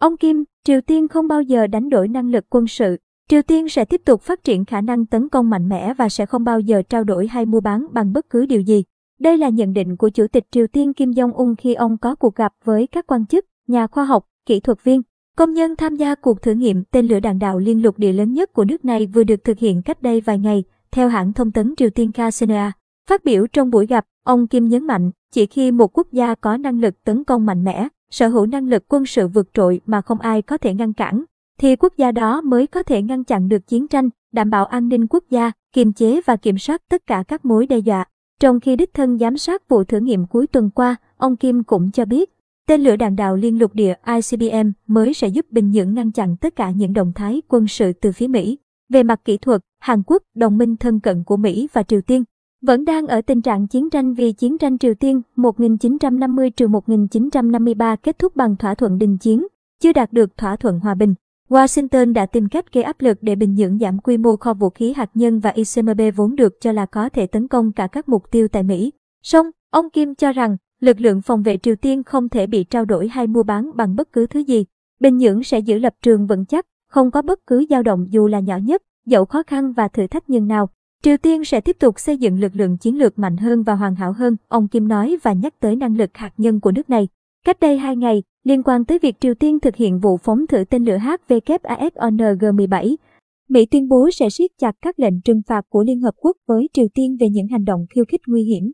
Ông Kim, Triều Tiên không bao giờ đánh đổi năng lực quân sự. Triều Tiên sẽ tiếp tục phát triển khả năng tấn công mạnh mẽ và sẽ không bao giờ trao đổi hay mua bán bằng bất cứ điều gì. Đây là nhận định của Chủ tịch Triều Tiên Kim Jong-un khi ông có cuộc gặp với các quan chức, nhà khoa học, kỹ thuật viên, công nhân tham gia cuộc thử nghiệm tên lửa đạn đạo liên lục địa lớn nhất của nước này vừa được thực hiện cách đây vài ngày, theo hãng thông tấn Triều Tiên KCNA. Phát biểu trong buổi gặp, ông Kim nhấn mạnh, chỉ khi một quốc gia có năng lực tấn công mạnh mẽ, sở hữu năng lực quân sự vượt trội mà không ai có thể ngăn cản, thì quốc gia đó mới có thể ngăn chặn được chiến tranh, đảm bảo an ninh quốc gia, kiềm chế và kiểm soát tất cả các mối đe dọa. Trong khi đích thân giám sát vụ thử nghiệm cuối tuần qua, ông Kim cũng cho biết, tên lửa đạn đạo liên lục địa ICBM mới sẽ giúp Bình Nhưỡng ngăn chặn tất cả những động thái quân sự từ phía Mỹ. Về mặt kỹ thuật, Hàn Quốc, đồng minh thân cận của Mỹ và Triều Tiên, vẫn đang ở tình trạng chiến tranh vì chiến tranh Triều Tiên 1950-1953 kết thúc bằng thỏa thuận đình chiến, chưa đạt được thỏa thuận hòa bình. Washington đã tìm cách gây áp lực để Bình Nhưỡng giảm quy mô kho vũ khí hạt nhân và ICBM vốn được cho là có thể tấn công cả các mục tiêu tại Mỹ. Song, ông Kim cho rằng, lực lượng phòng vệ Triều Tiên không thể bị trao đổi hay mua bán bằng bất cứ thứ gì. Bình Nhưỡng sẽ giữ lập trường vững chắc, không có bất cứ dao động dù là nhỏ nhất, dẫu khó khăn và thử thách như nào. Triều Tiên sẽ tiếp tục xây dựng lực lượng chiến lược mạnh hơn và hoàn hảo hơn, ông Kim nói và nhắc tới năng lực hạt nhân của nước này. Cách đây hai ngày, liên quan tới việc Triều Tiên thực hiện vụ phóng thử tên lửa HWASONG-17, Mỹ tuyên bố sẽ siết chặt các lệnh trừng phạt của Liên Hợp Quốc với Triều Tiên về những hành động khiêu khích nguy hiểm.